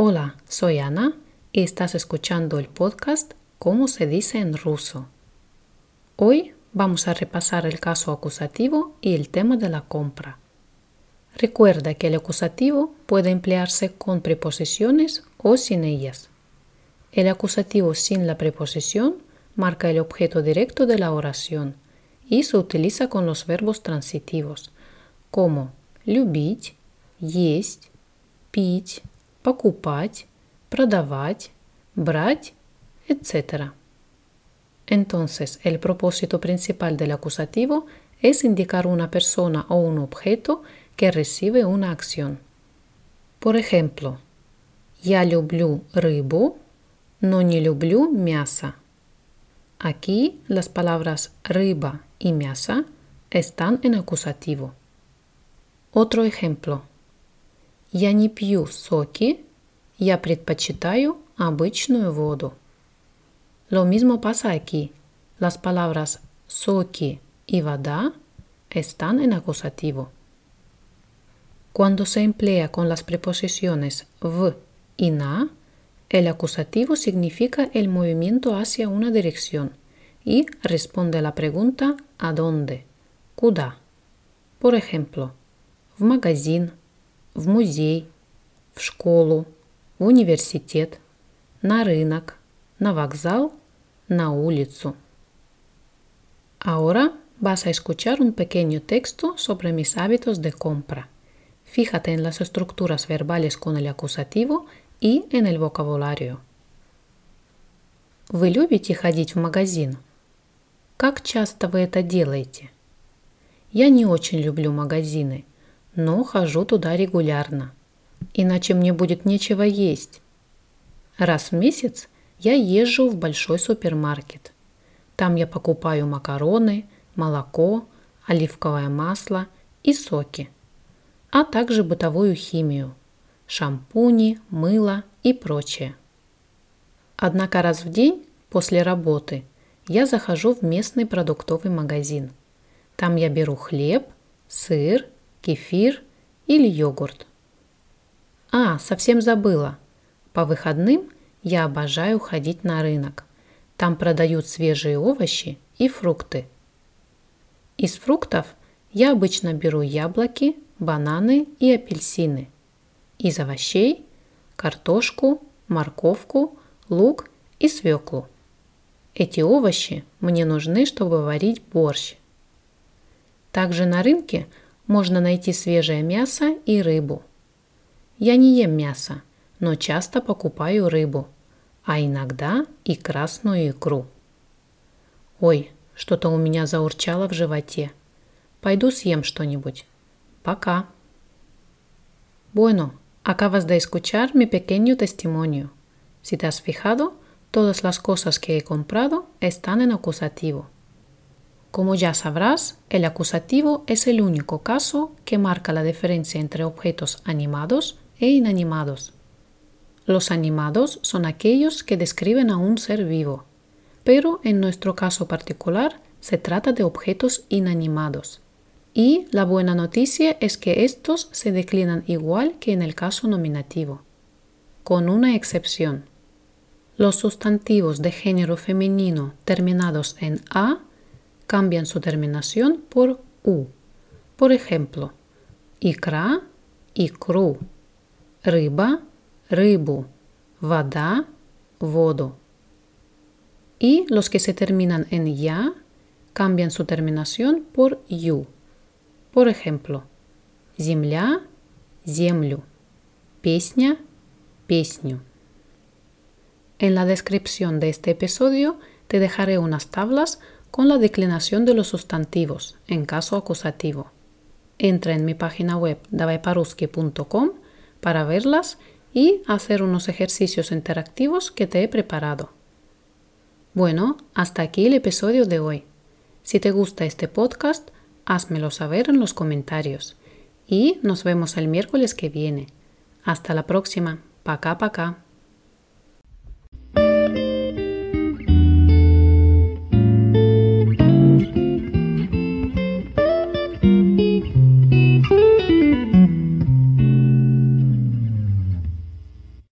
Hola, soy Ana y estás escuchando el podcast Cómo se dice en ruso. Hoy vamos a repasar el caso acusativo y el tema de la compra. Recuerda que el acusativo puede emplearse con preposiciones o sin ellas. El acusativo sin la preposición marca el objeto directo de la oración y se utiliza con los verbos transitivos como любить, есть, пить, покупать, продавать, брать, etc. Entonces, el propósito principal del acusativo es indicar una persona o un objeto que recibe una acción. Por ejemplo, я люблю рыбу, но не люблю мясо. Aquí las palabras рыба y мясо están en acusativo. Otro ejemplo. Я не пью соки, я предпочитаю обычную воду. Lo mismo pasa aquí. Las palabras soki y vada están en acusativo. Cuando se emplea con las preposiciones v y na, el acusativo significa el movimiento hacia una dirección y responde a la pregunta ¿a dónde? ¿Куда? Por ejemplo, в магазин, в музей, в школу, в университет, на рынок, на вокзал, на улицу. Ahora vas a escuchar un pequeño texto sobre mis hábitos de compra. Fíjate en las estructuras verbales con el acusativo и en el vocabulario. Вы любите ходить в магазин? Как часто вы это делаете? Я не очень люблю магазины, но хожу туда регулярно. Иначе мне будет нечего есть. Раз в месяц я езжу в большой супермаркет. Там я покупаю макароны, молоко, оливковое масло и соки, а также бытовую химию – шампуни, мыло и прочее. Однако раз в день после работы я захожу в местный продуктовый магазин. Там я беру хлеб, сыр, кефир или йогурт. А, совсем забыла. По выходным я обожаю ходить на рынок. Там продают свежие овощи и фрукты. Из фруктов я обычно беру яблоки, бананы и апельсины – из овощей картошку, морковку, лук и свеклу. Эти овощи мне нужны, чтобы варить борщ. Также на рынке можно найти свежее мясо и рыбу. Я не ем мясо, но часто покупаю рыбу, а иногда и красную икру. Ой, что-то у меня заурчало в животе. Пойду съем что-нибудь. Пока. Bueno, Acabas de escuchar mi pequeño testimonio. Si te has fijado, todas las cosas que he comprado están en acusativo. Como ya sabrás, el acusativo es el único caso que marca la diferencia entre objetos animados e inanimados. Los animados son aquellos que describen a un ser vivo, pero en nuestro caso particular se trata de objetos inanimados. Y la buena noticia es que estos se declinan igual que en el caso nominativo, con una excepción. Los sustantivos de género femenino terminados en A cambian su terminación por U. Por ejemplo, икра, икру, рыба, рыбу, вода, воду. Y los que se terminan en ya cambian su terminación por yu. Por ejemplo, земля – землю, песня – песню. En la descripción de este episodio te dejaré unas tablas con la declinación de los sustantivos en caso acusativo. Entra en mi página web davaiparuski.com para verlas y hacer unos ejercicios interactivos que te he preparado. Bueno, hasta aquí el episodio de hoy. Si te gusta este podcast, házmelo saber en los comentarios. Y nos vemos el miércoles que viene. Hasta la próxima. Paca, paca.